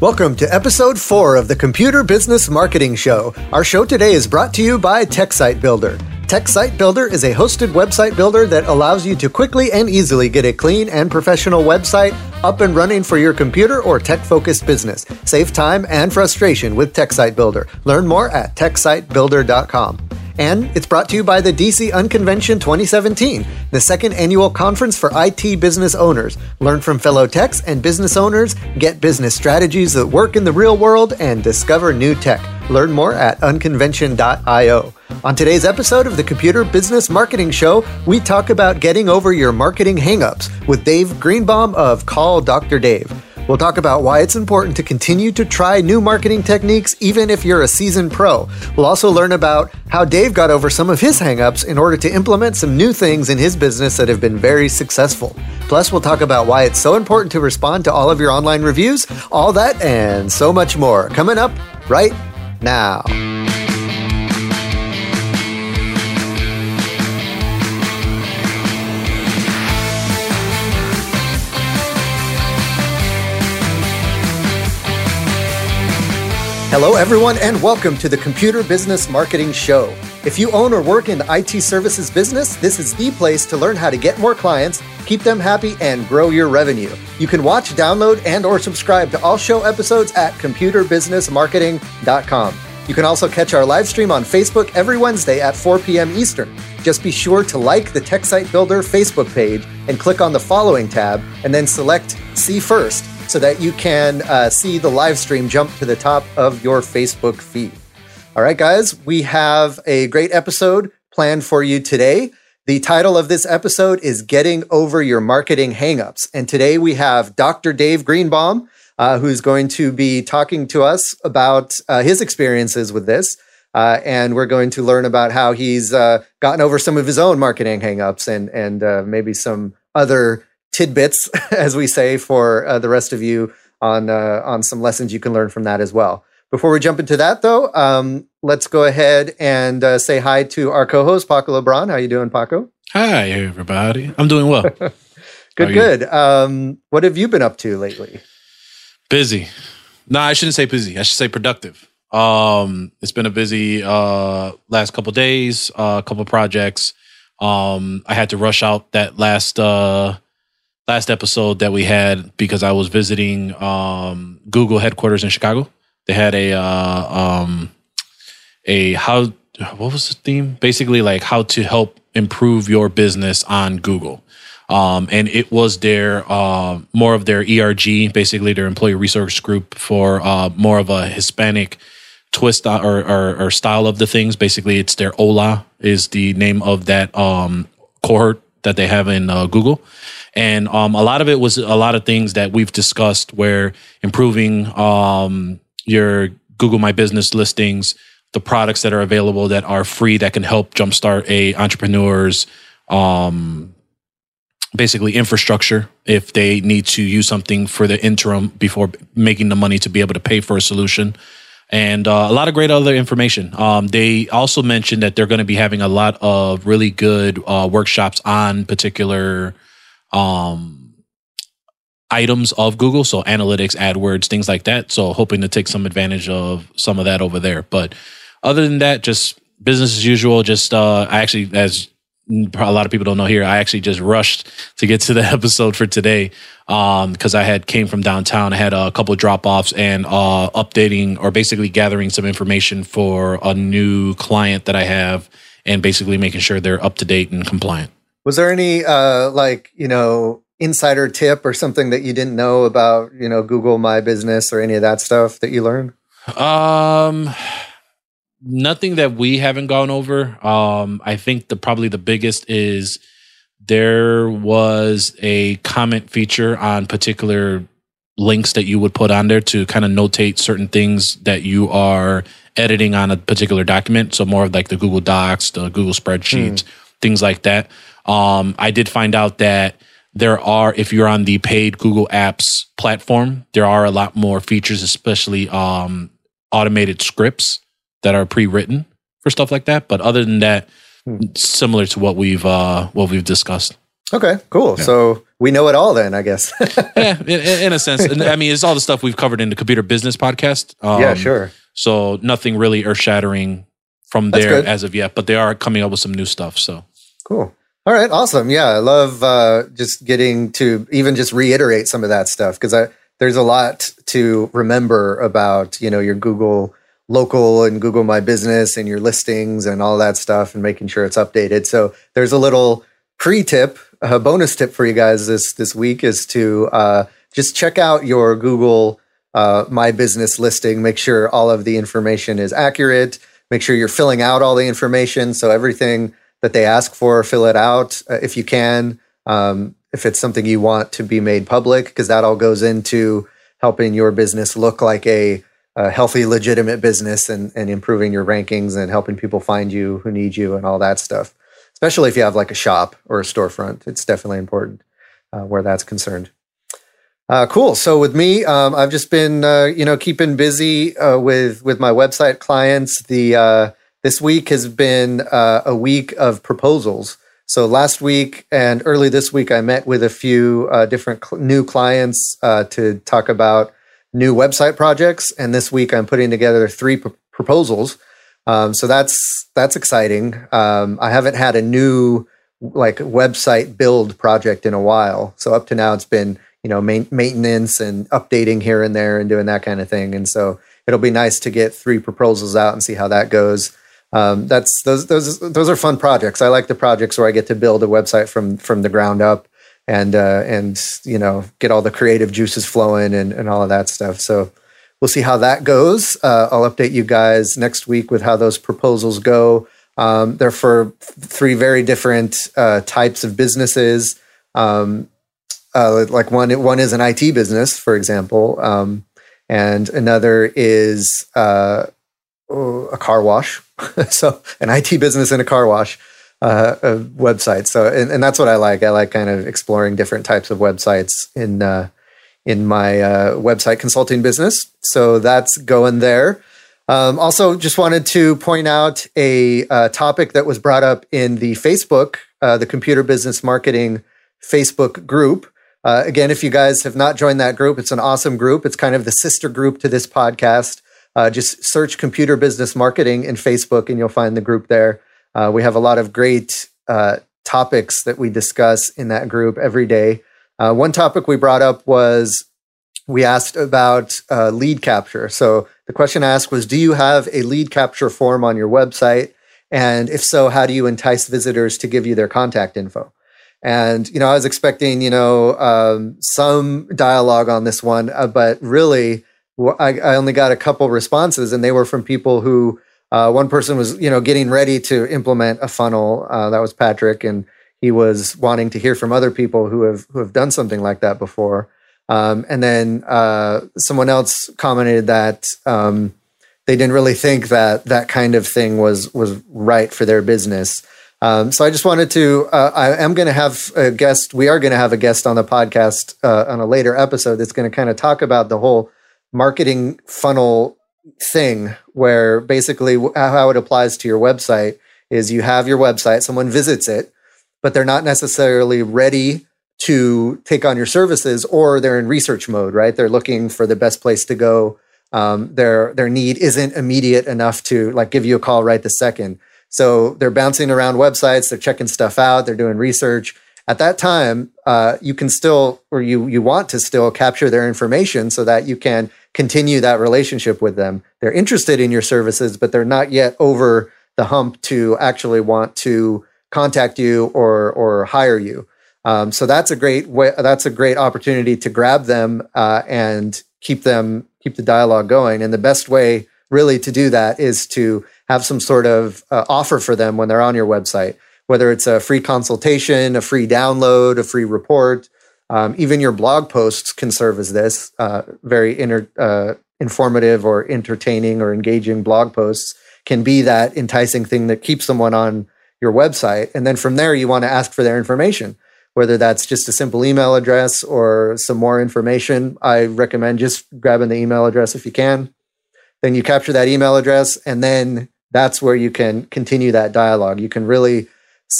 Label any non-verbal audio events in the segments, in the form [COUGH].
Welcome to episode four of the Computer Business Marketing Show. Our show today is brought to you by TechSite Builder. TechSite Builder is a hosted website builder that allows you to quickly and easily get a clean and professional website up and running for your computer or tech focused business. Save time and frustration with TechSite Builder. Learn more at techsitebuilder.com. And it's brought to you by the DC Unconvention 2017, the second annual conference for IT business owners. Learn from fellow techs and business owners, get business strategies that work in the real world, and discover new tech. Learn more at unconvention.io. On today's episode of the Computer Business Marketing Show, we talk about getting over your marketing hangups with Dave Greenbaum of Call Dr. Dave. We'll talk about why it's important to continue to try new marketing techniques even if you're a seasoned pro. We'll also learn about how Dave got over some of his hangups in order to implement some new things in his business that have been very successful. Plus, we'll talk about why it's so important to respond to all of your online reviews, all that and so much more coming up right now. Hello, everyone, and welcome to the Computer Business Marketing Show. If you own or work in the IT services business, this is the place to learn how to get more clients, keep them happy, and grow your revenue. You can watch, download, and or subscribe to all show episodes at computerbusinessmarketing.com. You can also catch our live stream on Facebook every Wednesday at 4 p.m. Eastern. Just be sure to like the TechSite Builder Facebook page and click on the following tab, and then select See First so that you can uh, see the live stream jump to the top of your Facebook feed. All right, guys, we have a great episode planned for you today. The title of this episode is Getting Over Your Marketing Hangups. And today we have Dr. Dave Greenbaum, uh, who's going to be talking to us about uh, his experiences with this. Uh, and we're going to learn about how he's uh, gotten over some of his own marketing hangups and, and uh, maybe some other tidbits, [LAUGHS] as we say, for uh, the rest of you on uh, on some lessons you can learn from that as well. Before we jump into that, though, um, let's go ahead and uh, say hi to our co-host Paco LeBron. How you doing, Paco? Hi, everybody. I'm doing well. [LAUGHS] good, good. Um, what have you been up to lately? Busy. No, I shouldn't say busy. I should say productive. Um, it's been a busy uh, last couple days, a uh, couple projects. Um, I had to rush out that last uh, last episode that we had because I was visiting um, Google headquarters in Chicago. They had a uh, um, a how what was the theme? Basically, like how to help improve your business on Google. Um, and it was their uh, more of their ERG, basically their employee resource group for uh, more of a Hispanic twist or, or, or, style of the things. Basically, it's their OLA is the name of that um, cohort that they have in uh, Google. And um, a lot of it was a lot of things that we've discussed where improving um, your Google My Business listings, the products that are available that are free that can help jumpstart a entrepreneur's um, basically infrastructure if they need to use something for the interim before making the money to be able to pay for a solution and uh, a lot of great other information. Um, they also mentioned that they're going to be having a lot of really good uh, workshops on particular um, items of Google, so analytics, AdWords, things like that. So hoping to take some advantage of some of that over there. But other than that, just business as usual. Just uh, I actually, as a lot of people don't know here, I actually just rushed to get to the [LAUGHS] episode for today because um, I had came from downtown. I had a couple drop offs and uh, updating or basically gathering some information for a new client that I have, and basically making sure they're up to date and compliant. Was there any uh, like you know insider tip or something that you didn't know about you know Google My Business or any of that stuff that you learned? Um, nothing that we haven't gone over. Um, I think the probably the biggest is there was a comment feature on particular links that you would put on there to kind of notate certain things that you are editing on a particular document. So more of like the Google Docs, the Google spreadsheets, mm. things like that. Um, I did find out that there are, if you're on the paid Google Apps platform, there are a lot more features, especially um, automated scripts that are pre-written for stuff like that. But other than that, hmm. similar to what we've uh, what we've discussed. Okay, cool. Yeah. So we know it all then, I guess. [LAUGHS] yeah, in, in, a sense. I mean, it's all the stuff we've covered in the computer business podcast. Um, yeah, sure. So nothing really earth shattering from there as of yet, but they are coming up with some new stuff. So cool. All right, awesome. Yeah, I love uh, just getting to even just reiterate some of that stuff because there's a lot to remember about you know your Google local and Google My Business and your listings and all that stuff and making sure it's updated. So there's a little pre-tip, a bonus tip for you guys this this week is to uh, just check out your Google uh, My Business listing. Make sure all of the information is accurate. Make sure you're filling out all the information. So everything that they ask for, fill it out uh, if you can. Um, if it's something you want to be made public, because that all goes into helping your business look like a, a, healthy, legitimate business and, and improving your rankings and helping people find you who need you and all that stuff. Especially if you have like a shop or a storefront, it's definitely important uh, where that's concerned. Uh, cool. So with me, um, I've just been uh, you know keeping busy uh, with with my website clients. The uh, this week has been uh, a week of proposals. So last week and early this week, I met with a few different cl- new clients to talk about new website projects. And this week, I'm putting together three pr- proposals. Um, so that's that's exciting. Um, I haven't had a new like website build project in a while. So up to now, it's been you know main- maintenance and updating here and there and doing that kind of thing. And so it'll be nice to get three proposals out and see how that goes um, that's those those those are fun projects. I like the projects where I get to build a website from from the ground up and uh, and you know get all the creative juices flowing and and all of that stuff. So we'll see how that goes. Uh, I'll update you guys next week with how those proposals go. Um, they're for three very different uh, types of businesses. Um, uh, like one one is an IT business, for example, um, and another is uh, a car wash. [LAUGHS] so an IT business and a car wash uh, a website. So and, and, that's what I like. I like kind of exploring different types of websites in uh, in my uh, website consulting business. So that's going there. Um, also, just wanted to point out a uh, topic that was brought up in the Facebook, uh, the Computer Business Marketing Facebook group. Uh, again, if you guys have not joined that group, it's an awesome group. It's kind of the sister group to this podcast. Uh, just search computer business marketing in Facebook and you'll find the group there. Uh, we have a lot of great uh, topics that we discuss in that group every day. Uh, one topic we brought up was we asked about uh, lead capture. So the question asked was Do you have a lead capture form on your website? And if so, how do you entice visitors to give you their contact info? And you know, I was expecting you know um, some dialogue on this one, uh, but really, I, I only got a couple responses, and they were from people who uh, one person was you know getting ready to implement a funnel. Uh, that was Patrick, and he was wanting to hear from other people who have who have done something like that before. Um, and then uh, someone else commented that um, they didn't really think that that kind of thing was was right for their business. Um, so I just wanted to. Uh, I am going to have a guest. We are going to have a guest on the podcast uh, on a later episode that's going to kind of talk about the whole marketing funnel thing where basically how it applies to your website is you have your website, someone visits it, but they're not necessarily ready to take on your services or they're in research mode, right? They're looking for the best place to go. Um, their their need isn't immediate enough to like give you a call right the second. So they're bouncing around websites, they're checking stuff out, they're doing research, at that time, uh, you can still, or you you want to still capture their information so that you can continue that relationship with them. They're interested in your services, but they're not yet over the hump to actually want to contact you or or hire you. Um, so that's a great way. That's a great opportunity to grab them uh, and keep them keep the dialogue going. And the best way, really, to do that is to have some sort of uh, offer for them when they're on your website whether it's a free consultation, a free download, a free report. Um, even your blog posts can serve as this uh, very inter, uh, informative or entertaining or engaging blog posts can be that enticing thing that keeps someone on your website. And then from there, you want to ask for their information, whether that's just a simple email address or some more information. I recommend just grabbing the email address if you can. Then you capture that email address, and then that's where you can continue that dialogue. You can really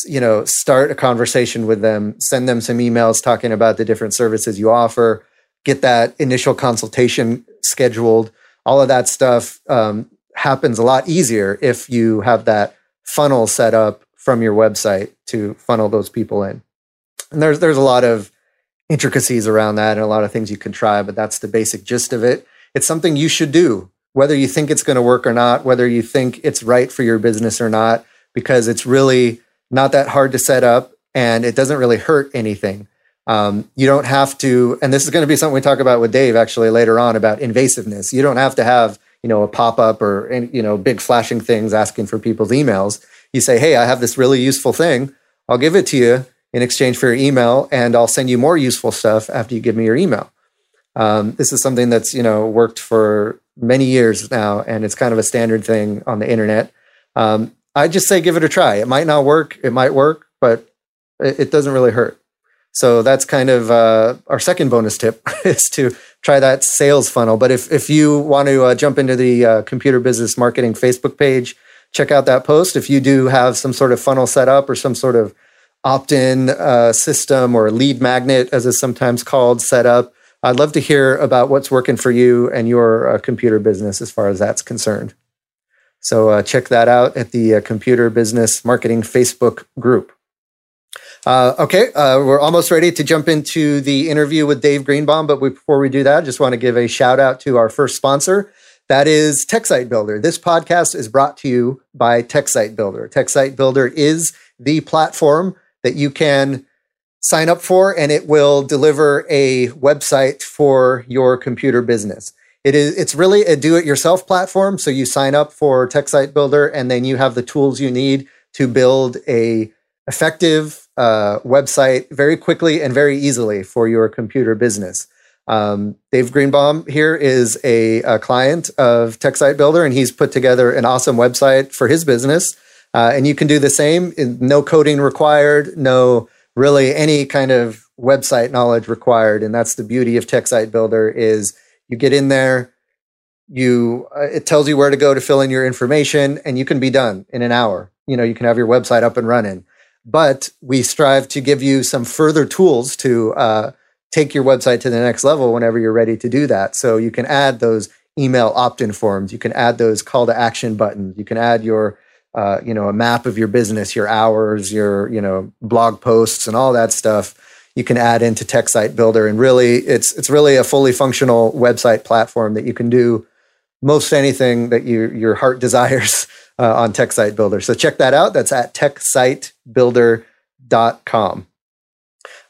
you know, start a conversation with them, send them some emails talking about the different services you offer, get that initial consultation scheduled. All of that stuff um, happens a lot easier if you have that funnel set up from your website to funnel those people in. And there's there's a lot of intricacies around that and a lot of things you can try, but that's the basic gist of it. It's something you should do, whether you think it's going to work or not, whether you think it's right for your business or not, because it's really not that hard to set up and it doesn't really hurt anything. Um, you don't have to, and this is going to be something we talk about with Dave actually later on about invasiveness. You don't have to have, you know, a pop up or, you know, big flashing things asking for people's emails. You say, hey, I have this really useful thing. I'll give it to you in exchange for your email, and I'll send you more useful stuff after you give me your email. Um, this is something that's you know worked for many years now, and it's kind of a standard thing on the internet. Um, I just say give it a try. It might not work. It might work, but it, it doesn't really hurt. So that's kind of uh, our second bonus tip [LAUGHS] is to try that sales funnel. But if if you want to uh, jump into the uh, computer business marketing Facebook page, check out that post. If you do have some sort of funnel set up or some sort of opt-in uh, system or lead magnet, as it's sometimes called, set up. I'd love to hear about what's working for you and your uh, computer business as far as that's concerned. So uh, check that out at the uh, Computer Business Marketing Facebook group. Uh, okay, uh, we're almost ready to jump into the interview with Dave Greenbaum. But before we do that, I just want to give a shout out to our first sponsor. That is TechSite Builder. This podcast is brought to you by TechSite Builder. TechSite Builder is the platform that you can sign up for, and it will deliver a website for your computer business. It is it's really a do-it-yourself platform. So you sign up for TechSite Builder, and then you have the tools you need to build a effective uh, website very quickly and very easily for your computer business. Um, Dave Greenbaum here is a, a, client of TechSite Builder, and he's put together an awesome website for his business. Uh, and you can do the same. No coding required. No really any kind of website knowledge required. And that's the beauty of TechSite Builder is you get in there, you uh, it tells you where to go to fill in your information, and you can be done in an hour. You know, you can have your website up and running. But we strive to give you some further tools to uh, take your website to the next level whenever you're ready to do that. So you can add those email opt-in forms. You can add those call to action buttons. You can add your uh, you know, a map of your business, your hours, your, you know, blog posts and all that stuff you can add into TechSite Builder. And really, it's, it's really a fully functional website platform that you can do most anything that you, your heart [LAUGHS] desires uh, on TechSite Builder. So check that out. That's at techsitebuilder.com.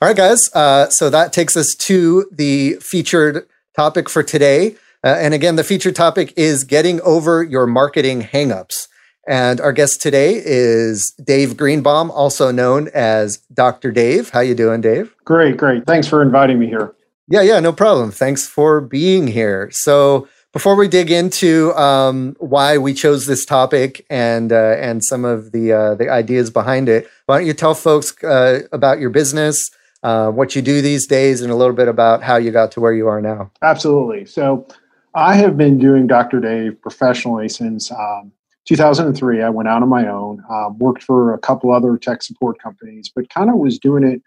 All right, guys. Uh, so that takes us to the featured topic for today. Uh, and again, the featured topic is getting over your marketing hangups. And our guest today is Dave Greenbaum, also known as Dr. Dave. How you doing, Dave? Great, great. Thanks for inviting me here. Yeah, yeah, no problem. Thanks for being here. So, before we dig into um, why we chose this topic and uh, and some of the uh, the ideas behind it, why don't you tell folks uh, about your business, uh, what you do these days, and a little bit about how you got to where you are now? Absolutely. So, I have been doing Dr. Dave professionally since um, 2003, I went out on my own, um, worked for a couple other tech support companies, but kind of was doing it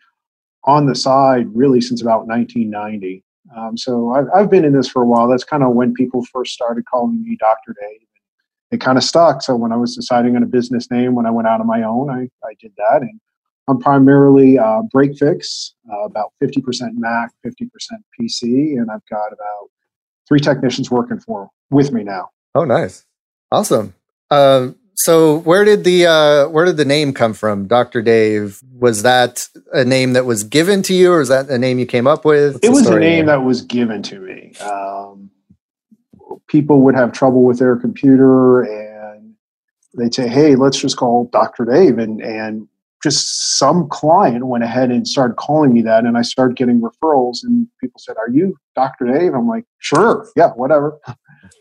on the side really since about 1990. Um, so I've, I've, been in this for a while. That's kind of when people first started calling me Dr. Dave. It kind of stuck. So when I was deciding on a business name, when I went out on my own, I, I did that. And I'm primarily uh, break fix, uh, about 50% Mac, 50% PC, and I've got about three technicians working for with me now. Oh, nice. Awesome. Um, so where did the uh, where did the name come from, Doctor Dave? Was that a name that was given to you, or is that a name you came up with? What's it was a name there? that was given to me. Um, people would have trouble with their computer, and they'd say, "Hey, let's just call Doctor Dave," and and just some client went ahead and started calling me that, and I started getting referrals, and people said, "Are you Doctor Dave?" I'm like, "Sure, yeah, whatever."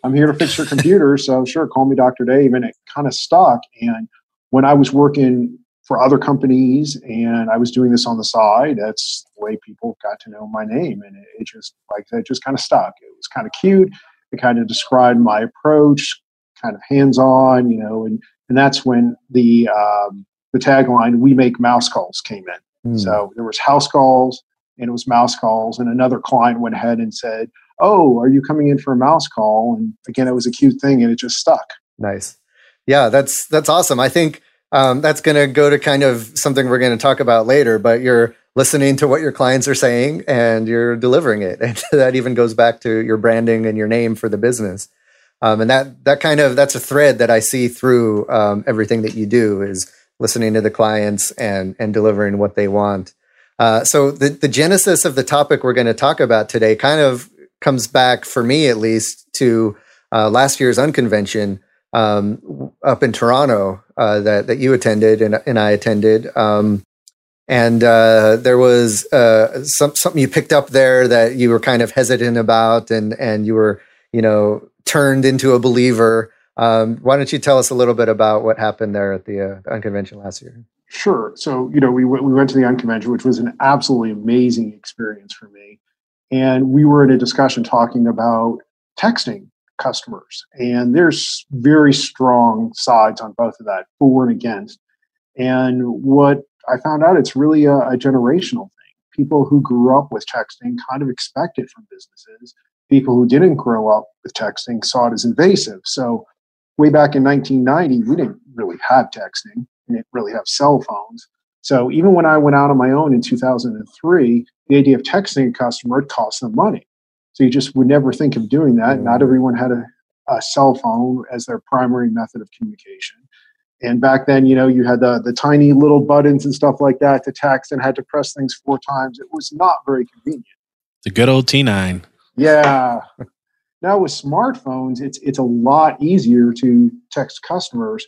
I'm here to fix your computer. So sure, call me Dr. Dave. And it kind of stuck. And when I was working for other companies and I was doing this on the side, that's the way people got to know my name. And it, it just like that just kind of stuck. It was kind of cute. It kind of described my approach, kind of hands-on, you know, and and that's when the um, the tagline "We make mouse calls" came in. Mm. So there was house calls and it was mouse calls, and another client went ahead and said, "Oh, are you coming in for a mouse call?" And again, it was a cute thing, and it just stuck. Nice. Yeah, that's that's awesome. I think um, that's going to go to kind of something we're going to talk about later. But you're listening to what your clients are saying and you're delivering it, and [LAUGHS] that even goes back to your branding and your name for the business. Um, and that that kind of that's a thread that I see through um, everything that you do is listening to the clients and and delivering what they want. Uh, so the the genesis of the topic we're going to talk about today kind of comes back for me at least to uh, last year's unconvention um, up in Toronto uh, that that you attended and, and I attended. Um, and uh, there was uh, some, something you picked up there that you were kind of hesitant about, and and you were you know turned into a believer. Um, why don't you tell us a little bit about what happened there at the, uh, unconvention last year? Sure. So you know we we went to the unconvention, which was an absolutely amazing experience for me, and we were in a discussion talking about texting customers. And there's very strong sides on both of that, for and against. And what I found out, it's really a, a generational thing. People who grew up with texting kind of expect it from businesses. People who didn't grow up with texting saw it as invasive. So, way back in 1990, we didn't really have texting. We didn't really have cell phones. So, even when I went out on my own in 2003, the idea of texting a customer cost them money. So you just would never think of doing that. Mm-hmm. Not everyone had a, a cell phone as their primary method of communication. And back then, you know, you had the, the tiny little buttons and stuff like that to text and had to press things four times. It was not very convenient. The good old T9. Yeah. now with smartphones, it's it's a lot easier to text customers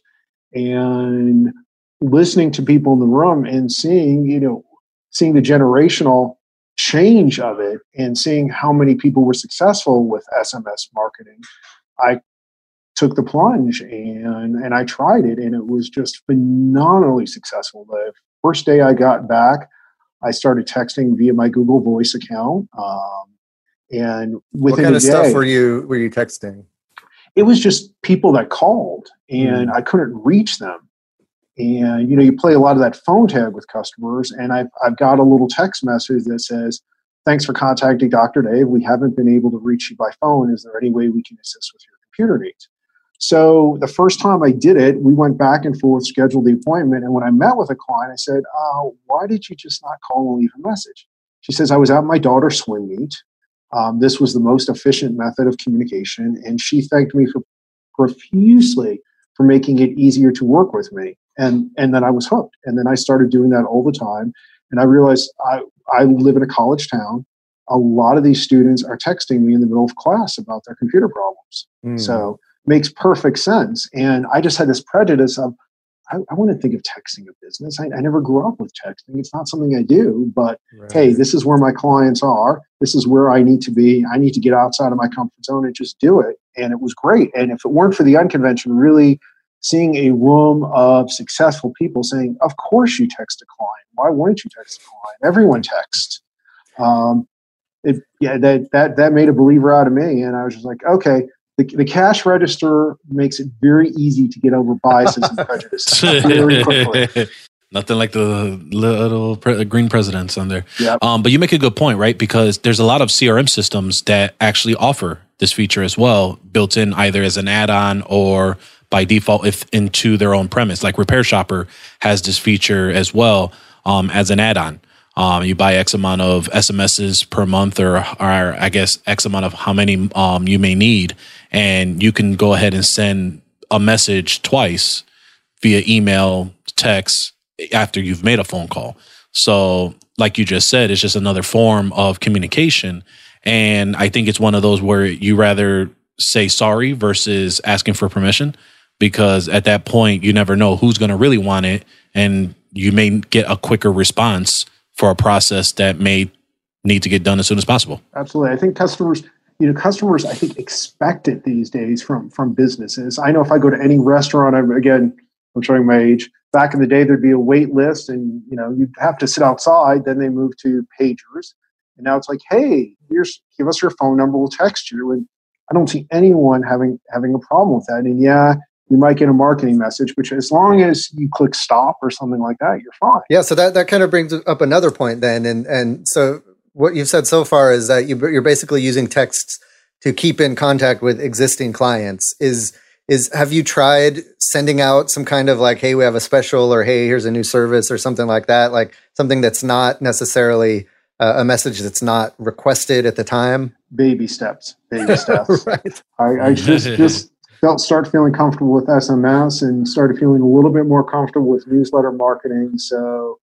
and listening to people in the room and seeing, you know, seeing the generational change of it and seeing how many people were successful with SMS marketing, I took the plunge and and I tried it and it was just phenomenally successful. The first day I got back, I started texting via my Google Voice account. Um, and within what kind of day, stuff were you were you texting? It was just people that called and mm. I couldn't reach them and you know you play a lot of that phone tag with customers and I've, I've got a little text message that says thanks for contacting dr dave. We haven't been able to reach you by phone. Is there any way we can assist with your computer needs? So the first time i did it we went back and forth scheduled the appointment and when i met with a client i said uh, why did you just not call and leave a message? She says i was at my daughter's swim meet. Um, this was the most efficient method of communication and she thanked me for profusely for making it easier to work with me and and then I was hooked. And then I started doing that all the time. And I realized I I live in a college town. A lot of these students are texting me in the middle of class about their computer problems. Mm. So makes perfect sense. And I just had this prejudice of I, I want to think of texting a business. I, I, never grew up with texting. It's not something I do, but right. hey, this is where my clients are. This is where I need to be. I need to get outside of my comfort zone and just do it. And it was great. And if it weren't for the unconvention, really seeing a room of successful people saying, "Of course, you text a client. Why wouldn't you text a client? Everyone texts." Um, it, yeah, that that that made a believer out of me, and I was just like, okay. The, the cash register makes it very easy to get over biases and prejudices [LAUGHS] very quickly. [LAUGHS] Nothing like the little pre- green presidents on there. Yep. Um, but you make a good point, right? Because there's a lot of CRM systems that actually offer this feature as well, built in either as an add-on or by default if into their own premise. Like RepairShopr has this feature as well um, as an add-on. Um, you buy X amount of SMSs per month, or, or I guess X amount of how many um, you may need, and you can go ahead and send a message twice via email, text after you've made a phone call. So, like you just said, it's just another form of communication. And I think it's one of those where you rather say sorry versus asking for permission because at that point you never know who's going to really want it and you may get a quicker response for a process that may need to get done as soon as possible. Absolutely. I think customers you know customers i think expect it these days from from businesses. I know if i go to any restaurant I'm, again i'm showing my age back in the day there'd be a wait list and you know you'd have to sit outside then they moved to pagers. And now it's like hey here's give us your phone number we'll text you. And i don't see anyone having having a problem with that. And yeah you might get a marketing message, which as long as you click stop or something like that, you're fine. Yeah. So that, that kind of brings up another point then. And, and so what you've said so far is that you, you're basically using texts to keep in contact with existing clients is, is have you tried sending out some kind of like, Hey, we have a special or Hey, here's a new service or something like that. Like something that's not necessarily uh, a message that's not requested at the time. Baby steps, baby [LAUGHS] steps. right. I, I just, just felt start feeling comfortable with SMS and started feeling a little bit more comfortable with newsletter marketing. So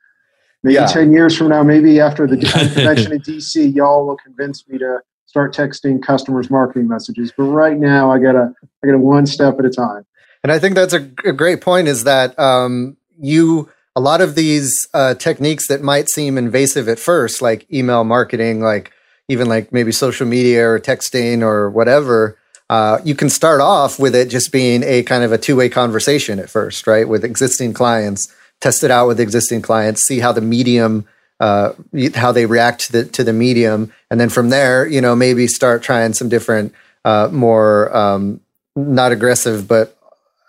maybe yeah. 10 years from now, maybe after the [LAUGHS] convention in DC, y'all will convince me to start texting customers marketing messages. But right now I gotta, I gotta one step at a time. And I think that's a, a great point is that, um, you, a lot of these uh, techniques that might seem invasive at first, like email marketing, like even like maybe social media or texting or whatever, uh, you can start off with it just being a kind of a two-way conversation at first, right? With existing clients, test it out with existing clients, see how the medium, uh, how they react to the to the medium, and then from there, you know, maybe start trying some different, uh, more um, not aggressive, but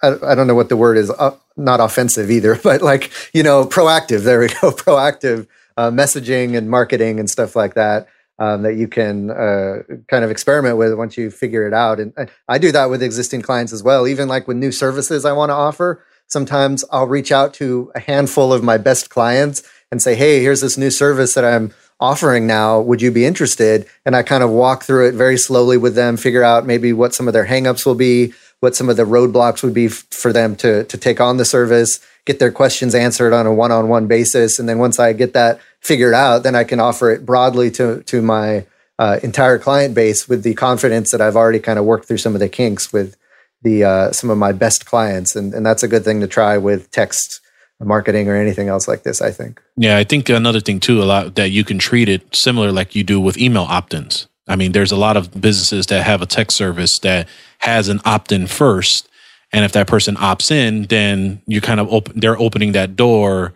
I, I, don't know what the word is, uh, not offensive either, [LAUGHS] but like you know, proactive. There we go, [LAUGHS] proactive uh, messaging and marketing and stuff like that um, that you can uh, kind of experiment with once you figure it out. And I do that with existing clients as well. Even like with new services I want to offer, sometimes I'll reach out to a handful of my best clients and say, "Hey, here's this new service that I'm offering now. Would you be interested?" And I kind of walk through it very slowly with them, figure out maybe what some of their hangups will be, what some of the roadblocks would be f- for them to to take on the service, get their questions answered on a one-on-one basis, and then once I get that figured out, then I can offer it broadly to to my uh, entire client base with the confidence that I've already kind of worked through some of the kinks with the uh, some of my best clients, and and that's a good thing to try with text marketing or anything else like this. I think. Yeah, I think another thing too, a lot that you can treat it similar like you do with email opt-ins. I mean, there's a lot of businesses that have a text service that has an opt-in first, and if that person opts in, then you kind of open they're opening that door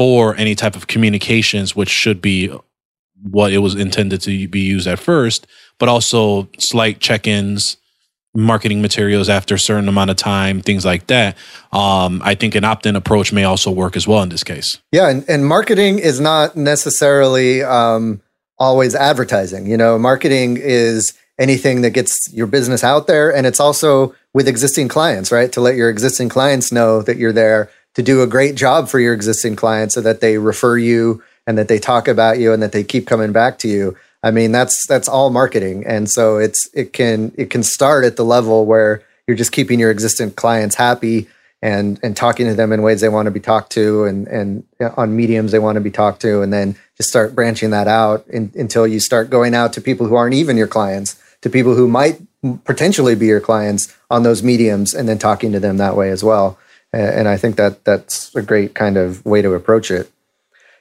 for any type of communications, which should be what it was intended to be used at first, but also slight check-ins, marketing materials after a certain amount of time, things like that. Um, I think an opt-in approach may also work as well in this case. Yeah, and, and marketing is not necessarily um, always advertising. You know, marketing is anything that gets your business out there, and it's also with existing clients, right? To let your existing clients know that you're there to do a great job for your existing clients, so that they refer you and that they talk about you and that they keep coming back to you. I mean, that's that's all marketing, and so it's it can it can start at the level where you're just keeping your existing clients happy and and talking to them in ways they want to be talked to and and on mediums they want to be talked to and then just start branching that out in, until you start going out to people who aren't even your clients to people who might potentially be your clients on those mediums and then talking to them that way as well and i think that that's a great kind of way to approach it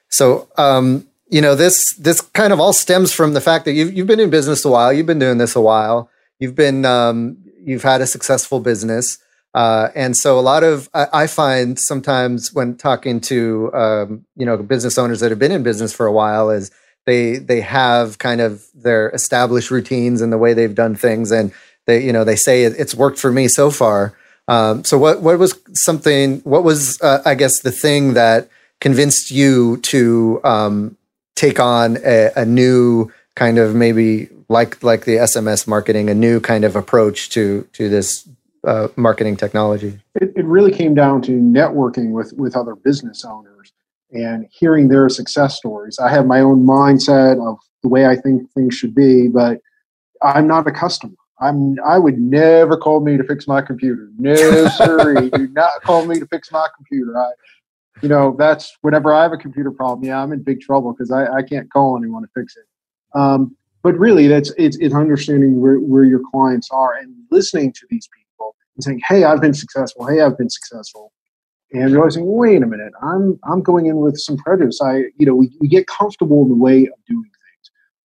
so um, you know this this kind of all stems from the fact that you've, you've been in business a while you've been doing this a while you've been um, you've had a successful business uh, and so a lot of I, I, find sometimes when talking to um, you know business owners that have been in business for a while is they they have kind of their established routines and the way they've done things and they you know they say it's worked for me so far. Um, so what what was something what was uh, I guess the thing that convinced you to um, take on a, a new kind of maybe like like the SMS marketing a new kind of approach to to this uh, marketing technology? It, it, really came down to networking with with other business owners and hearing their success stories. I have my own mindset of the way I think things should be, but I'm not a customer. I'm. I would never call me to fix my computer. No, sir. [LAUGHS] do not call me to fix my computer. I, you know, that's whenever I have a computer problem. Yeah, I'm in big trouble because I, I can't call anyone to fix it. Um, but really, that's it's, it's understanding where, where your clients are and listening to these people and saying, "Hey, I've been successful. Hey, I've been successful," and realizing, "Wait a minute, I'm I'm going in with some prejudice." I, you know, we, we get comfortable in the way of doing.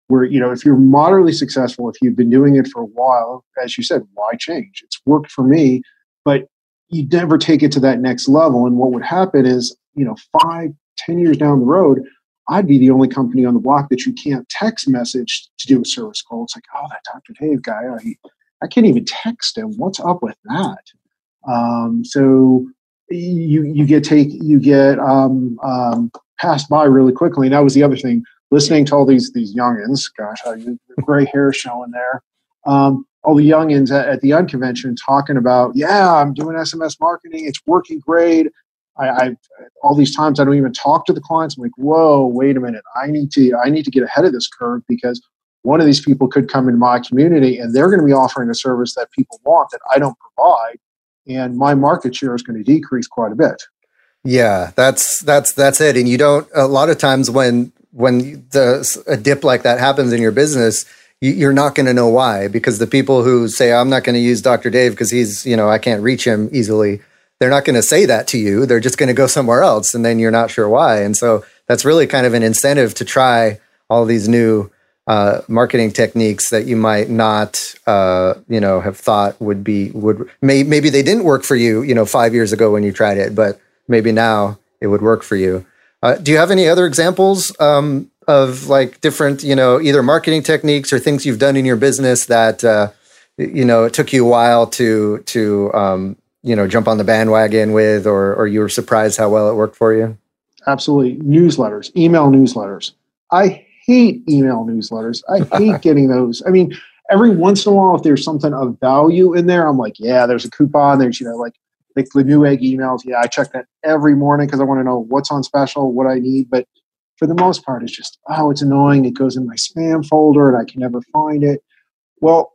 Where you know, if you're moderately successful, if you've been doing it for a while, as you said, why change? It's worked for me, but you never take it to that next level. And what would happen is, you know, five, ten years down the road, I'd be the only company on the block that you can't text message to do a service call. It's like, oh, that Dr. Dave guy, he, I can't even text him. What's up with that? Um, so you you get take you get um, um, passed by really quickly. And that was the other thing. Listening to all these these youngins, gosh, the gray hair showing there. Um, all the youngins at, at the unconvention talking about, yeah, I'm doing SMS marketing. It's working great. I, I all these times I don't even talk to the clients. I'm like, whoa, wait a minute. I need to I need to get ahead of this curve because one of these people could come into my community and they're going to be offering a service that people want that I don't provide, and my market share is going to decrease quite a bit. Yeah, that's that's that's it. And you don't a lot of times when when the a dip like that happens in your business, you, are not going to know why because the people who say I'm not going to use Dr. Dave because he's you know I can't reach him easily they're not going to say that to you. They're just going to go somewhere else, and then you're not sure why. And so that's really kind of an incentive to try all these new uh, marketing techniques that you might not, uh, you know, have thought would be would may, maybe they didn't work for you, you know, five years ago when you tried it, but maybe now it would work for you. Uh, do you have any other examples um, of like different, you know, either marketing techniques or things you've done in your business that uh, you know it took you a while to to um, you know jump on the bandwagon with or or you were surprised how well it worked for you? Absolutely. Newsletters email newsletters. I hate email newsletters. I [LAUGHS] hate getting those. I mean every once in a while if there's something of value in there i'm like yeah there's a coupon. There's you know like like the Newegg emails yeah i check that every morning because i want to know what's on special what i need but for the most part it's just oh it's annoying it goes in my spam folder and i can never find it well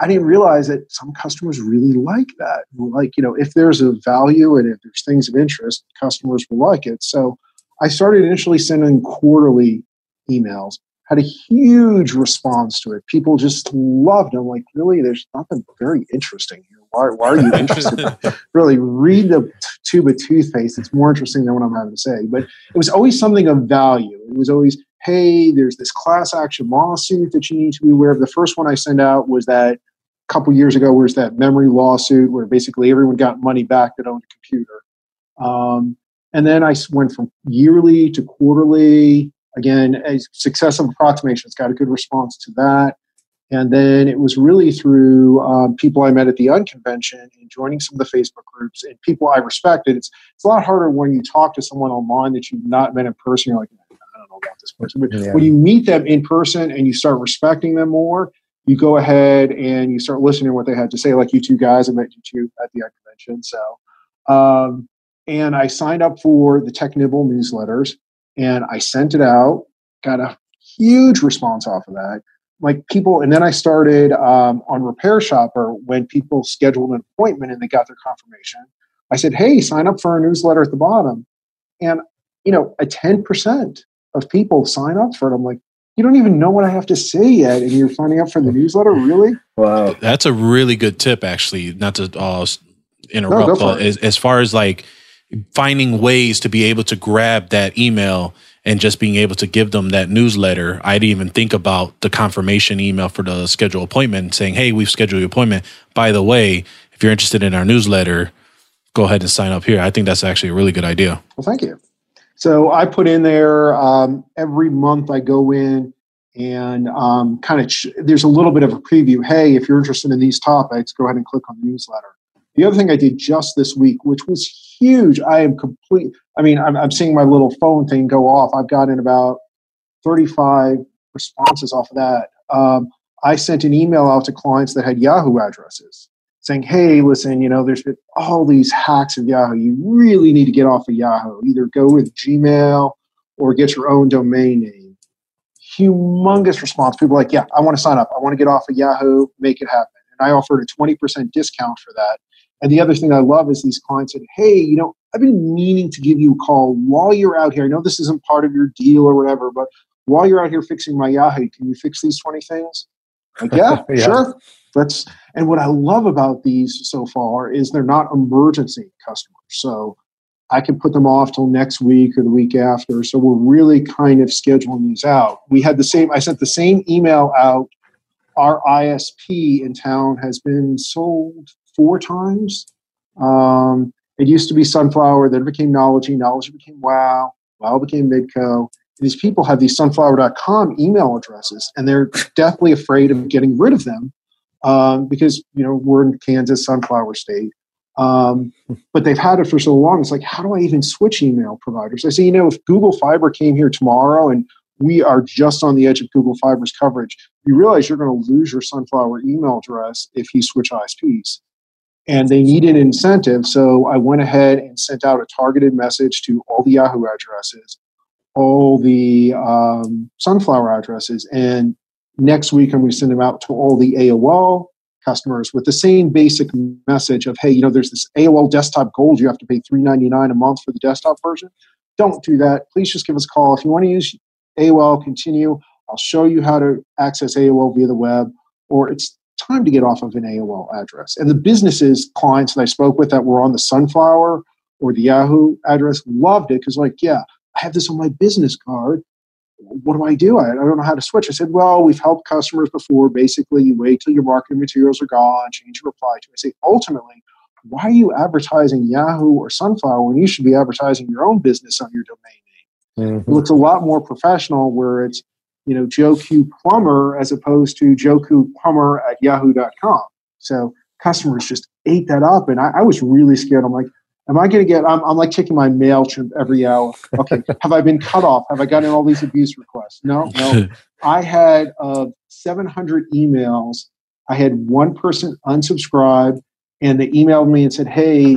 I didn't realize that some customers really like that. Like, you know, if there's a value and if there's things of interest, customers will like it. So I started initially sending quarterly emails, had a huge response to it. People just loved it. I'm like, really, there's nothing very interesting here. Why, why are you interested? [LAUGHS] really, read the tube of toothpaste. It's more interesting than what I'm having to say. But it was always something of value. It was always, hey, there's this class action lawsuit that you need to be aware of. The first one I sent out was that a couple years ago was that memory lawsuit where basically everyone got money back that owned a computer. Um, and then I went from yearly to quarterly. Again, a successive approximations got a good response to that. And then it was really through um, people I met at the unconvention and joining some of the Facebook groups and people I respected. It's, it's a lot harder when you talk to someone online that you've not met in person. You're like, I don't know about this person. But yeah. when you meet them in person and you start respecting them more, you go ahead and you start listening to what they had to say, like you two guys. I met you two at the convention. So, um, and I signed up for the Technibble newsletters and I sent it out, got a huge response off of that. Like people, and then I started um, on RepairShopr when people scheduled an appointment and they got their confirmation. I said, hey, sign up for our newsletter at the bottom. And, you know, a 10% of people sign up for it. I'm like, you don't even know what I have to say yet, and you're signing up for the newsletter. Really? Wow, that's a really good tip. Actually, not to uh, interrupt, no, as, as far as like finding ways to be able to grab that email and just being able to give them that newsletter. I didn't even think about the confirmation email for the schedule appointment saying, Hey, we've scheduled your appointment. By the way, if you're interested in our newsletter, go ahead and sign up here. I think that's actually a really good idea. Well, thank you. So I put in there um, every month I go in and um, kind of ch- there's a little bit of a preview. Hey, if you're interested in these topics, go ahead and click on the newsletter. The other thing I did just this week, which was huge, I am complete. I mean, I'm, I'm seeing my little phone thing go off. I've gotten about 35 responses off of that. Um, I sent an email out to clients that had Yahoo addresses saying, hey, listen, you know, there's been all these hacks of Yahoo. You really need to get off of Yahoo. Either go with Gmail or get your own domain name. Humongous response. People like, yeah, I want to sign up. I want to get off of Yahoo, make it happen. And I offered a 20% discount for that. And the other thing I love is these clients said, hey, you know, I've been meaning to give you a call while you're out here. I know this isn't part of your deal or whatever, but while you're out here fixing my Yahoo, can you fix these 20 things? Like, yeah, [LAUGHS] yeah. sure. That's and what I love about these so far is they're not emergency customers. So I can put them off till next week or the week after. So we're really kind of scheduling these out. We had the same. I sent the same email out. Our ISP in town has been sold four times. Um, it used to be Sunflower, then it became Knology, Knowledge became Wow, Wow became Midco. These people have these sunflower.com email addresses, and they're deathly afraid of getting rid of them um, because you know we're in Kansas, sunflower state. Um, but they've had it for so long. It's like, how do I even switch email providers? I say, you know, if Google Fiber came here tomorrow and we are just on the edge of Google Fiber's coverage, you realize you're going to lose your Sunflower email address if you switch ISPs. And they need an incentive. So I went ahead and sent out a targeted message to all the Yahoo addresses, all the um, Sunflower addresses. And next week, I'm going to send them out to all the AOL customers with the same basic message of, hey, you know, there's this AOL desktop gold. You have to pay $3.99 a month for the desktop version. Don't do that. Please just give us a call. If you want to use AOL, continue. I'll show you how to access AOL via the web, or it's time to get off of an AOL address. And the businesses, clients that I spoke with that were on the Sunflower or the Yahoo address loved it because, like, yeah, I have this on my business card what do I do? I, I don't know how to switch. I said, well, we've helped customers before. Basically, you wait till your marketing materials are gone, change your reply to. I say, ultimately, why are you advertising Yahoo or Sunflower when you should be advertising your own business on your domain name? Mm-hmm. It looks a lot more professional where it's, you know, Joe Q Plumber as opposed to Joe Q Plumber at yahoo.com. So customers just ate that up. And I, I was really scared. I'm like, Am I going to get? I'm, I'm like checking my MailChimp every hour. Okay, [LAUGHS] have I been cut off? Have I gotten all these abuse requests? No, no. [LAUGHS] I had uh, 700 emails. I had one person unsubscribe, and they emailed me and said, "Hey,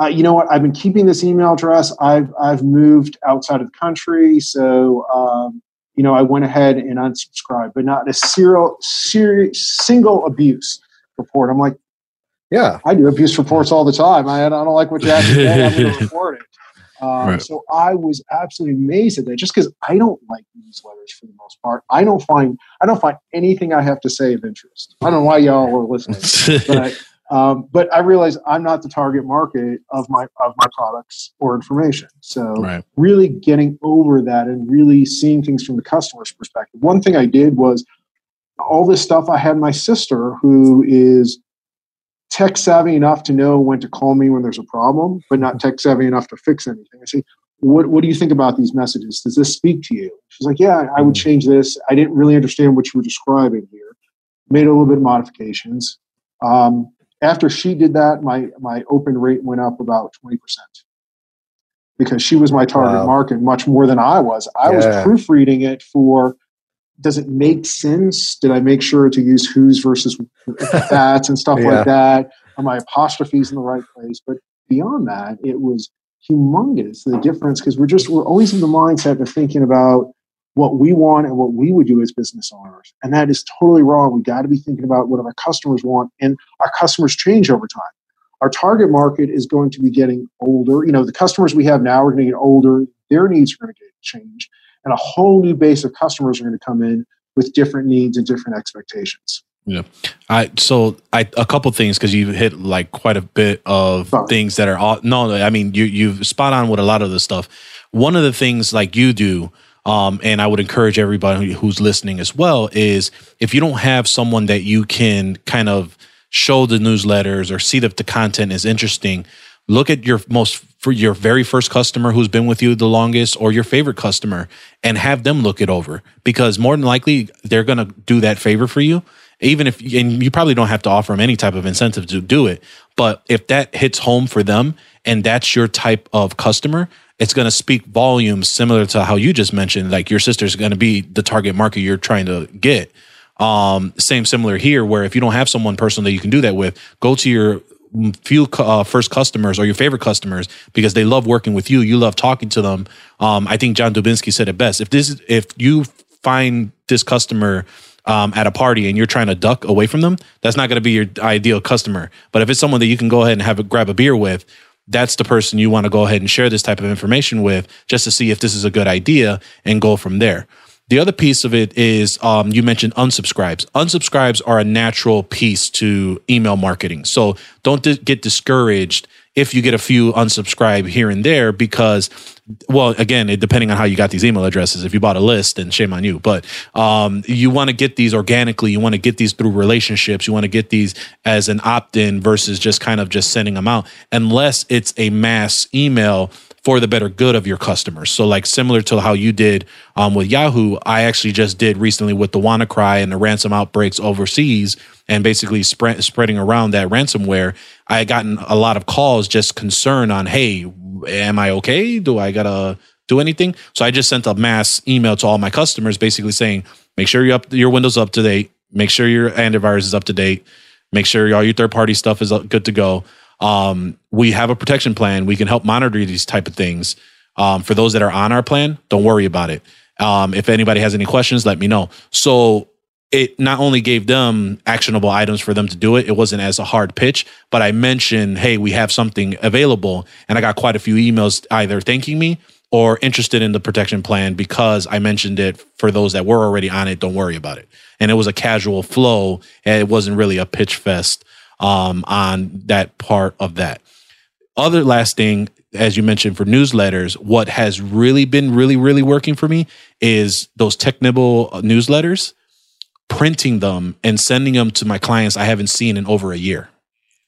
uh, you know what? I've been keeping this email address. I've I've moved outside of the country, so um, you know I went ahead and unsubscribed, but not a serial, serious, single abuse report. I'm like, yeah, I do abuse reports all the time. I, I don't like what you have to say. I'm going [LAUGHS] to report it. Um, right. So I was absolutely amazed at that. Just because I don't like newsletters for the most part, I don't find I don't find anything I have to say of interest. I don't know why y'all are listening, but [LAUGHS] um, but I realize I'm not the target market of my of my products or information. So right. really getting over that and really seeing things from the customer's perspective. One thing I did was all this stuff. I had my sister who is tech savvy enough to know when to call me when there's a problem, but not tech savvy enough to fix anything. I say, what, what do you think about these messages? Does this speak to you? She's like, yeah, I would mm. change this. I didn't really understand what you were describing here. Made a little bit of modifications. Um, after she did that, my, my open rate went up about 20% because she was my target wow. market much more than I was. I yeah. was proofreading it for does it make sense? Did I make sure to use who's versus [LAUGHS] that's and stuff yeah. like that? Are my apostrophes in the right place? But beyond that, it was humongous the difference because we're just we're always in the mindset of thinking about what we want and what we would do as business owners. And that is totally wrong. We got to be thinking about what our customers want, and our customers change over time. Our target market is going to be getting older. You know, the customers we have now are going to get older. Their needs are going to get changed and a whole new base of customers are going to come in with different needs and different expectations. Yeah. I so I a couple things because you hit like quite a bit of Sorry. things that are all no, I mean you you've spot on with a lot of the stuff. One of the things like you do, um, and I would encourage everybody who's listening as well, is if you don't have someone that you can kind of show the newsletters or see that the content is interesting, look at your most for your very first customer who's been with you the longest or your favorite customer and have them look it over because more than likely they're going to do that favor for you. Even if and you probably don't have to offer them any type of incentive to do it but if that hits home for them and that's your type of customer it's going to speak volumes similar to how you just mentioned like your sister's going to be the target market you're trying to get um same similar here where if you don't have someone personal that you can do that with go to your few uh, first customers or your favorite customers because they love working with you. You love talking to them. Um, I think John Dubinsky said it best. If this, if you find this customer um, at a party and you're trying to duck away from them, that's not going to be your ideal customer. But if it's someone that you can go ahead and have a grab a beer with, that's the person you want to go ahead and share this type of information with just to see if this is a good idea and go from there. The other piece of it is um, you mentioned unsubscribes. Unsubscribes are a natural piece to email marketing. So don't di- get discouraged if you get a few unsubscribe here and there because well, again, it, depending on how you got these email addresses. If you bought a list, then shame on you. But um, you want to get these organically. You want to get these through relationships. You want to get these as an opt-in versus just kind of just sending them out, unless it's a mass email for the better good of your customers. So, like similar to how you did um, with Yahoo, I actually just did recently with the WannaCry and the ransom outbreaks overseas, and basically spread, spreading around that ransomware. I had gotten a lot of calls just concern on, hey, am I okay? Do I gotta do anything? So I just sent a mass email to all my customers, basically saying, make sure you up your Windows up to date, make sure your antivirus is up to date, make sure all your third party stuff is good to go. Um, we have a protection plan. We can help monitor these type of things. Um, for those that are on our plan, don't worry about it. Um, if anybody has any questions, let me know. So it not only gave them actionable items for them to do it, it wasn't as a hard pitch, but I mentioned, hey, we have something available. And I got quite a few emails either thanking me or interested in the protection plan because I mentioned it for those that were already on it. Don't worry about it. And it was a casual flow. And it wasn't really a pitch fest um, on that part of that. Other last thing, as you mentioned for newsletters, what has really been really, really working for me is those Technibble newsletters printing them and sending them to my clients I haven't seen in over a year.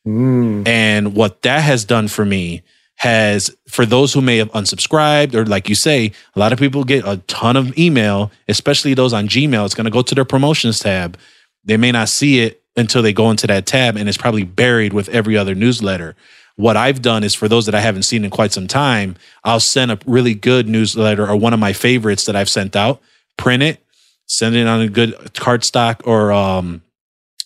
Mm. And what that has done for me has, for those who may have unsubscribed, or like you say, a lot of people get a ton of email, especially those on Gmail. It's going to go to their promotions tab. They may not see it until they go into that tab, and it's probably buried with every other newsletter. What I've done is for those that I haven't seen in quite some time, I'll send a really good newsletter or one of my favorites that I've sent out, print it, send it on a good cardstock or um,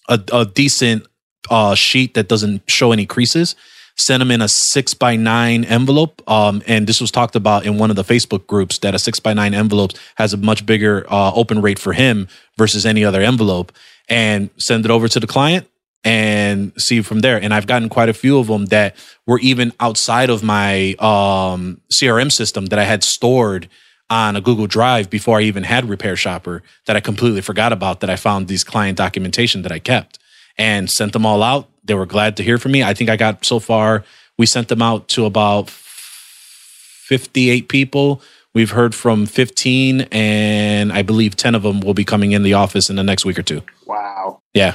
a, a decent uh, sheet that doesn't show any creases. Send them in a six by nine envelope. Um, and this was talked about in one of the Facebook groups that a six by nine envelope has a much bigger uh, open rate for him versus any other envelope. And send it over to the client and see from there. And I've gotten quite a few of them that were even outside of my um, CRM system that I had stored on a Google Drive before I even had RepairShopr that I completely forgot about that I found these client documentation that I kept and sent them all out. They were glad to hear from me. I think I got so far, we sent them out to about 58 people. We've heard from 15, and I believe 10 of them will be coming in the office in the next week or two. Wow. Yeah.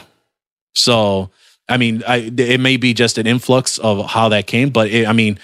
So, I mean, I, it may be just an influx of how that came, but it, I mean,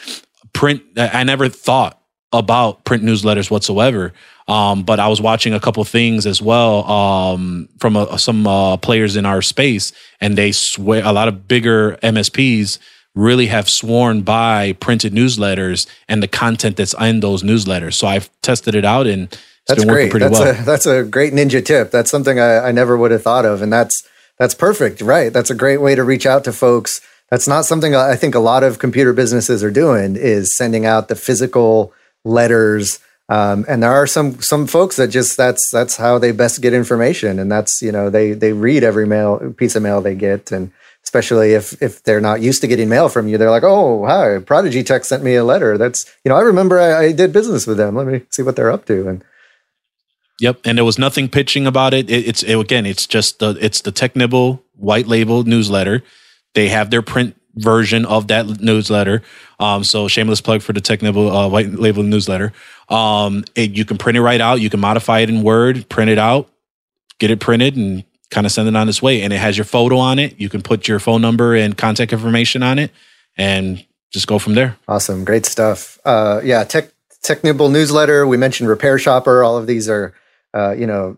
print, I never thought about print newsletters whatsoever. Um, but I was watching a couple things as well um, from a, some uh, players in our space, and they swear a lot of bigger MSPs really have sworn by printed newsletters and the content that's in those newsletters. So I've tested it out and that's great. that's well. A, that's a great ninja tip. That's something I, I never would have thought of, and that's that's perfect. Right? That's a great way to reach out to folks. That's not something I think a lot of computer businesses are doing. Is sending out the physical letters. Um, and there are some some folks that just that's that's how they best get information, and that's you know they they read every mail piece of mail they get, and especially if if they're not used to getting mail from you, they're like, oh hi, Prodigy Tech sent me a letter. That's you know I remember I, I did business with them. Let me see what they're up to, and Yep, and there was nothing pitching about it. it it's it, again, it's just the it's the Technibble white label newsletter. They have their print version of that newsletter. Um, so shameless plug for the Technibble uh, white label newsletter. Um, it, you can print it right out. You can modify it in Word, print it out, get it printed, and kind of send it on its way. And it has your photo on it. You can put your phone number and contact information on it, and just go from there. Awesome, great stuff. Uh, yeah, Tech tech Technibble newsletter. We mentioned RepairShopr. All of these are, uh, you know,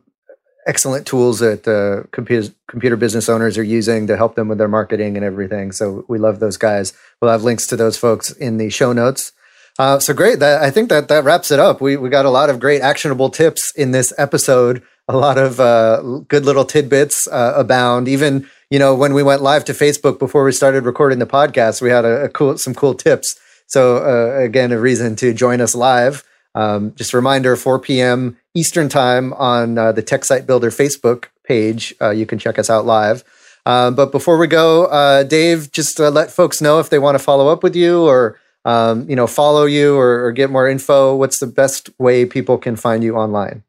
excellent tools that uh, computer, computer business owners are using to help them with their marketing and everything. So we love those guys. We'll have links to those folks in the show notes. Uh, so great. That, I think that that wraps it up. We, we got a lot of great actionable tips in this episode. A lot of uh, good little tidbits uh, abound. Even you know when we went live to Facebook before we started recording the podcast, we had a, a cool some cool tips. So uh, again, a reason to join us live. Um, just a reminder, 4 p.m. Eastern Time on uh, the Tech Site Builder Facebook page. Uh, you can check us out live. Um, but before we go, uh, Dave, just let folks know if they want to follow up with you or um, you know follow you or, or, get more info. What's the best way people can find you online?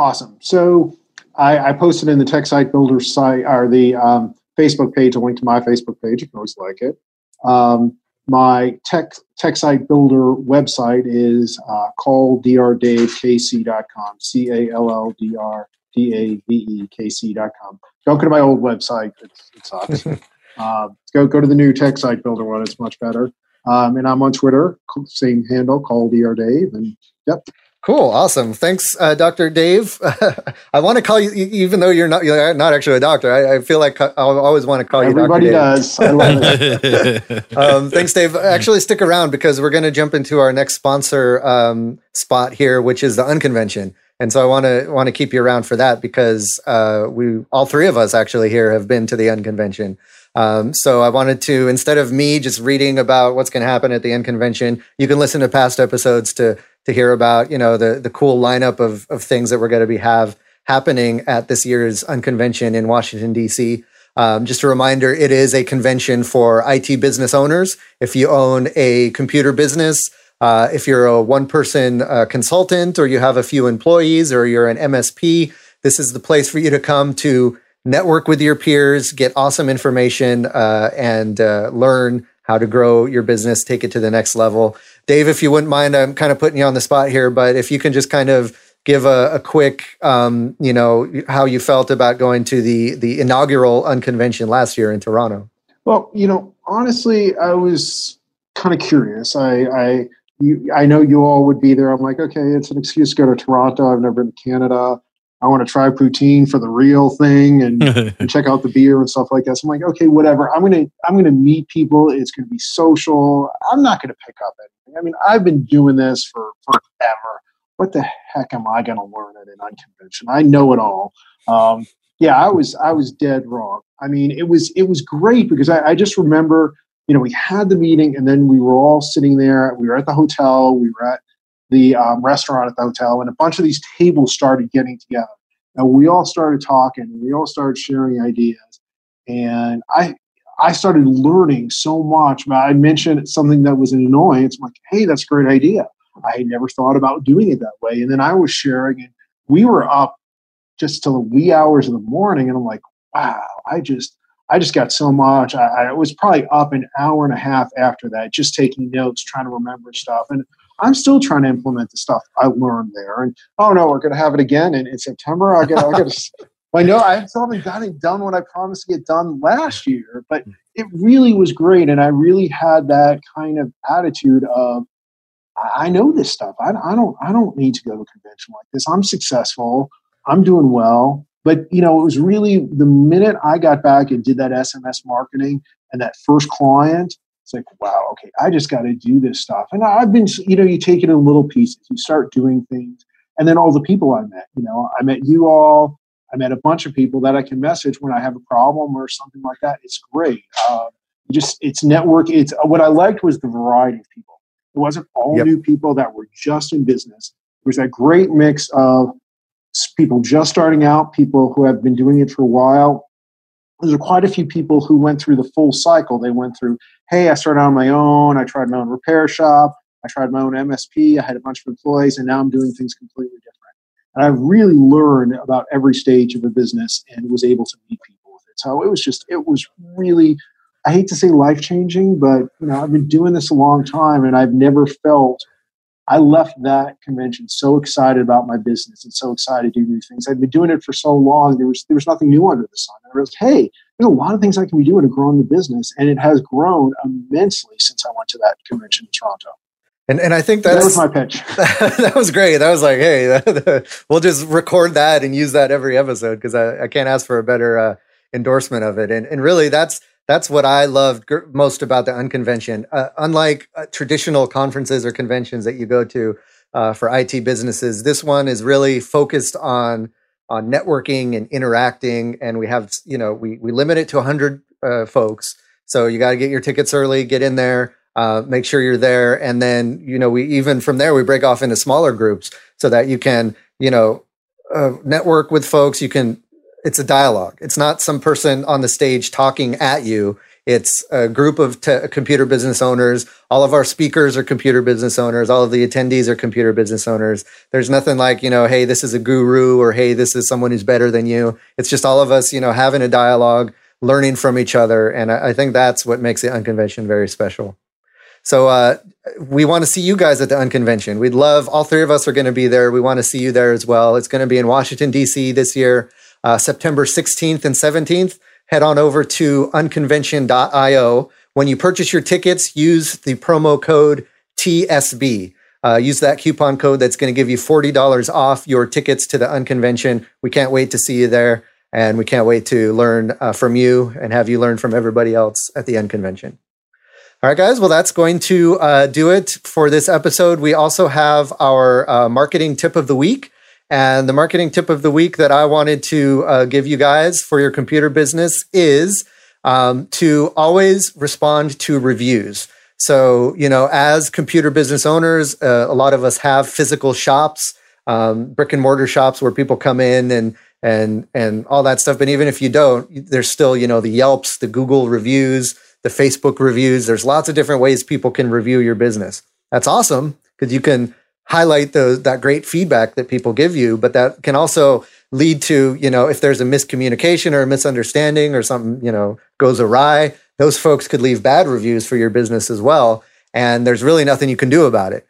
Awesome. So I, I posted in the Tech Site Builder site or the um, Facebook page a link to my Facebook page. You can always like it. Um, my tech tech site builder website is uh, calldrdavekc.com, C A L L D R D A V E K C.com. Don't go to my old website, it's, it sucks. [LAUGHS] uh, go, go to the new tech site builder one, it's much better. Um, and I'm on Twitter, same handle, calldrdave. And yep, Cool, awesome. Thanks, uh, Doctor Dave. [LAUGHS] I want to call you, even though you're not you're not actually a doctor. I, I feel like I always want to call Everybody you. Everybody does. I love it. [LAUGHS] um, thanks, Dave. Actually, stick around because we're going to jump into our next sponsor um, spot here, which is the Unconvention. And so I want to want to keep you around for that because uh, we all three of us actually here have been to the Unconvention. Um, so I wanted to instead of me just reading about what's going to happen at the Unconvention, you can listen to past episodes to to hear about you know the the cool lineup of of things that we're going to be have happening at this year's unconvention in Washington D.C. Um, just a reminder, it is a convention for IT business owners. If you own a computer business, uh, if you're a one person uh, consultant, or you have a few employees, or you're an MSP, this is the place for you to come to network with your peers, get awesome information, uh, and uh, learn how to grow your business, take it to the next level. Dave, if you wouldn't mind, I'm kind of putting you on the spot here, but if you can just kind of give a, a quick, um, you know, how you felt about going to the the inaugural unconvention last year in Toronto. Well, you know, honestly, I was kind of curious. I, I, you, I know you all would be there. I'm like, okay, it's an excuse to go to Toronto. I've never been to Canada. I want to try poutine for the real thing and, [LAUGHS] and, check out the beer and stuff like that. So I'm like, okay, whatever. I'm gonna I'm gonna meet people. It's gonna be social. I'm not gonna pick up anything. I mean, I've been doing this for forever. What the heck am I gonna learn at an unconvention? I know it all. Um, yeah, I was I was dead wrong. I mean, it was it was great because I, I just remember, you know, we had the meeting and then we were all sitting there. We were at the hotel. We were at the um, restaurant at the hotel, and a bunch of these tables started getting together. And we all started talking, we all started sharing ideas. And I, I started learning so much. I mentioned something that was an annoyance. I'm like, hey, that's a great idea. I had never thought about doing it that way. And then I was sharing, and we were up just till the wee hours of the morning. And I'm like, wow, I just, I just got so much. I, I was probably up an hour and a half after that, just taking notes, trying to remember stuff. And I'm still trying to implement the stuff I learned there. And oh no, we're going to have it again in, in September. I got, I got to. [LAUGHS] I know I still haven't got it done what I promised to get done last year, but hmm. it really was great, and I really had that kind of attitude of, I know this stuff. I, I don't. I don't need to go to a convention like this. I'm successful. I'm doing well. But you know, it was really the minute I got back and did that SMS marketing and that first client, it's like, wow, okay, I just got to do this stuff. And I've been, you know, you take it in little pieces, you start doing things. And then all the people I met, you know, I met you all, I met a bunch of people that I can message when I have a problem or something like that. It's great. Uh, just, it's network. It's what I liked was the variety of people. It wasn't all yep. new people that were just in business. It was that great mix of people just starting out, people who have been doing it for a while, there's quite a few people who went through the full cycle. They went through, hey, I started on my own, I tried my own repair shop, I tried my own MSP, I had a bunch of employees, and now I'm doing things completely different. And I really learned about every stage of a business and was able to meet people with it. So it was just, it was really, I hate to say life changing, but you know, I've been doing this a long time and I've never felt I left that convention so excited about my business and so excited to do new things. I'd been doing it for so long. There was there was nothing new under the sun. I realized, hey, there's a lot of things I can be doing to grow the business, and it has grown immensely since I went to that convention in Toronto. And and I think that was my pitch. [LAUGHS] that was great. That was like, hey, [LAUGHS] we'll just record that and use that every episode because I, I can't ask for a better uh, endorsement of it. And and really, that's that's what I loved most about the unconvention. Uh, unlike uh, traditional conferences or conventions that you go to uh, for IT businesses, this one is really focused on on networking and interacting. And we have, you know, we we limit it to 100 uh, folks. So you got to get your tickets early, get in there, uh, make sure you're there, and then you know we even from there we break off into smaller groups so that you can, you know, uh, network with folks. You can it's a dialogue. It's not some person on the stage talking at you. It's a group of te- computer business owners. All of our speakers are computer business owners. All of the attendees are computer business owners. There's nothing like, you know, hey, this is a guru or hey, this is someone who's better than you. It's just all of us, you know, having a dialogue, learning from each other. And I, I think that's what makes the unconvention very special. So uh, we want to see you guys at the Unconvention. We'd love all three of us are going to be there. We want to see you there as well. It's going to be in Washington D.C. this year, uh, September 16th and 17th. Head on over to unconvention.io. When you purchase your tickets, use the promo code TSB. Uh, use that coupon code that's going to give you $40 off your tickets to the Unconvention. We can't wait to see you there. And we can't wait to learn uh, from you and have you learn from everybody else at the Unconvention. All right, guys. Well, that's going to uh, do it for this episode. We also have our uh, marketing tip of the week. And the marketing tip of the week that I wanted to uh, give you guys for your computer business is um, to always respond to reviews. So, you know, as computer business owners, uh, a lot of us have physical shops, um, brick and mortar shops where people come in and and and all that stuff. But even if you don't, there's still you know the Yelps, the Google reviews, the Facebook reviews. There's lots of different ways people can review your business. That's awesome because you can highlight those that great feedback that people give you, but that can also lead to you know if there's a miscommunication or a misunderstanding or something you know goes awry those folks could leave bad reviews for your business as well. And there's really nothing you can do about it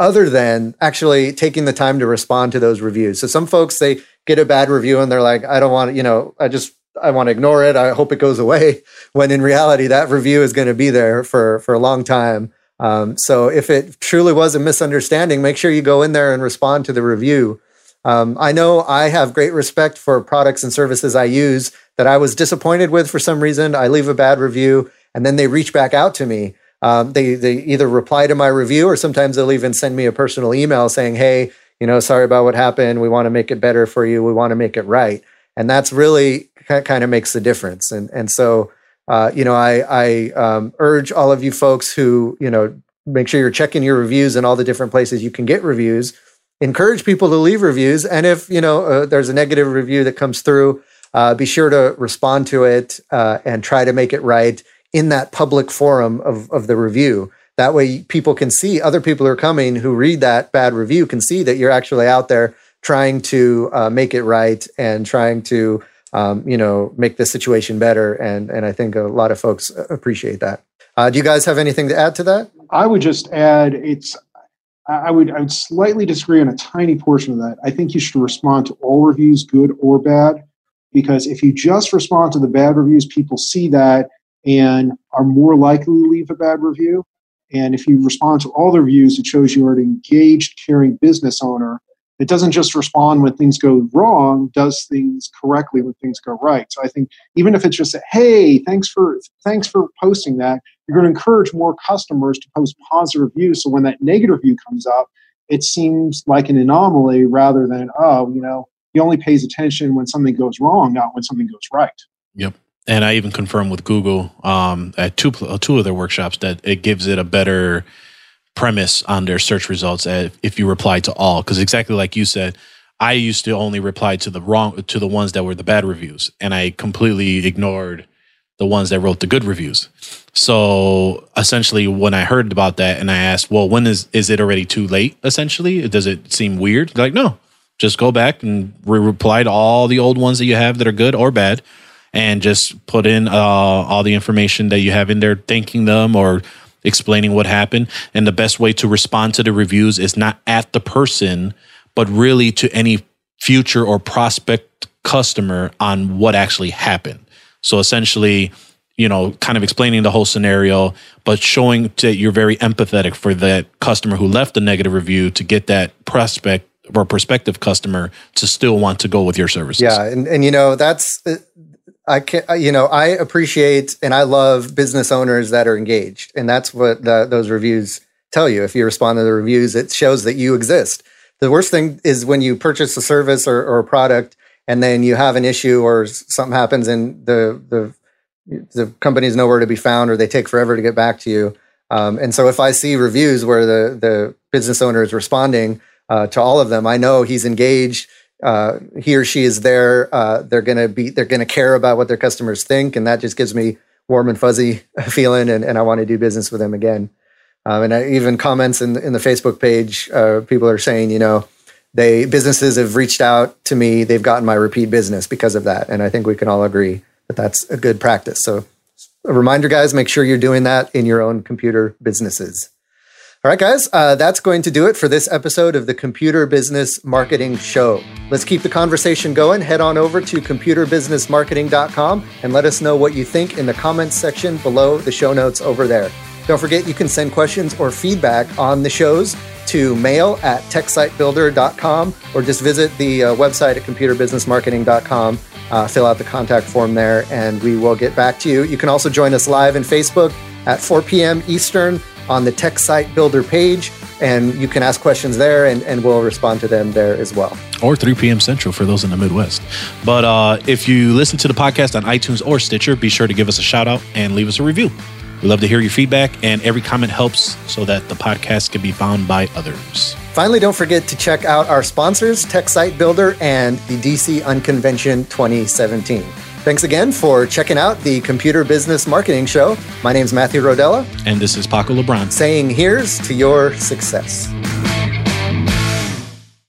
other than actually taking the time to respond to those reviews. So some folks, they get a bad review and they're like, I don't want, you know, I just, I want to ignore it. I hope it goes away. [LAUGHS] When in reality, that review is going to be there for, for a long time. Um, so if it truly was a misunderstanding, make sure you go in there and respond to the review. Um, I know I have great respect for products and services I use that I was disappointed with for some reason. I leave a bad review and then they reach back out to me. Um, they they either reply to my review or sometimes they'll even send me a personal email saying, "Hey, you know, sorry about what happened. We want to make it better for you. We want to make it right." And that's really kind of makes the difference. And and so, uh, you know, I I um, urge all of you folks who you know make sure you're checking your reviews in all the different places you can get reviews. Encourage people to leave reviews, and if you know uh, there's a negative review that comes through, uh, be sure to respond to it uh, and try to make it right in that public forum of, of the review. That way, people can see other people who are coming who read that bad review can see that you're actually out there trying to uh, make it right and trying to um, you know make the situation better. And and I think a lot of folks appreciate that. Uh, do you guys have anything to add to that? I would just add it's. I would I would slightly disagree on a tiny portion of that. I think you should respond to all reviews, good or bad because if you just respond to the bad reviews, people see that and are more likely to leave a bad review. And if you respond to all the reviews, it shows you are an engaged, caring business owner. It doesn't just respond when things go wrong, does things correctly when things go right. So I think even if it's just a, hey, thanks for thanks for posting that, you're going to encourage more customers to post positive reviews. So when that negative view comes up, it seems like an anomaly rather than, oh, you know, he only pays attention when something goes wrong, not when something goes right. Yep. And I even confirmed with Google um, at two two of their workshops that it gives it a better premise on their search results if you reply to all. Because exactly like you said, I used to only reply to the wrong to the ones that were the bad reviews, and I completely ignored the ones that wrote the good reviews. So essentially, when I heard about that and I asked, "Well, when is is it already too late?" Essentially, does it seem weird? They're like, no, just go back and re- reply to all the old ones that you have that are good or bad and just put in uh, all the information that you have in there thanking them or explaining what happened and the best way to respond to the reviews is not at the person but really to any future or prospect customer on what actually happened so essentially you know kind of explaining the whole scenario but showing that you're very empathetic for that customer who left the negative review to get that prospect or prospective customer to still want to go with your services. Yeah, and and you know that's uh, I can you know I appreciate and I love business owners that are engaged, and that's what the, those reviews tell you. If you respond to the reviews, it shows that you exist. The worst thing is when you purchase a service or, or a product and then you have an issue or something happens and the the the company's nowhere to be found or they take forever to get back to you. Um, and so if I see reviews where the the business owner is responding uh, to all of them. I know he's engaged. Uh, he or she is there. Uh, they're going to be. They're to care about what their customers think, and that just gives me warm and fuzzy [LAUGHS] feeling, and, and I want to do business with them again. Um, and I, even comments in in the Facebook page, uh, people are saying, you know, they businesses have reached out to me. They've gotten my repeat business because of that, and I think we can all agree that that's a good practice. So a reminder, guys, make sure you're doing that in your own computer businesses. All right, guys, uh, that's going to do it for this episode of the Computer Business Marketing Show. Let's keep the conversation going. Head on over to computerbusinessmarketing.com and let us know what you think in the comments section below the show notes over there. Don't forget, you can send questions or feedback on the shows to mail at techsitebuilder.com or just visit the uh, website at computerbusinessmarketing.com. Uh, fill out the contact form there and we will get back to you. You can also join us live in Facebook at 4 p.m. Eastern on the Tech Site Builder page, and you can ask questions there, and, and we'll respond to them there as well. Or 3 p.m. Central for those in the Midwest. But uh, if you listen to the podcast on iTunes or Stitcher, be sure to give us a shout out and leave us a review. We love to hear your feedback, and every comment helps so that the podcast can be found by others. Finally, don't forget to check out our sponsors, Tech Site Builder and the DC Unconvention 2017. Thanks again for checking out the Computer Business Marketing Show. My name is Matthew Rodela. And this is Paco LeBron. Saying here's to your success.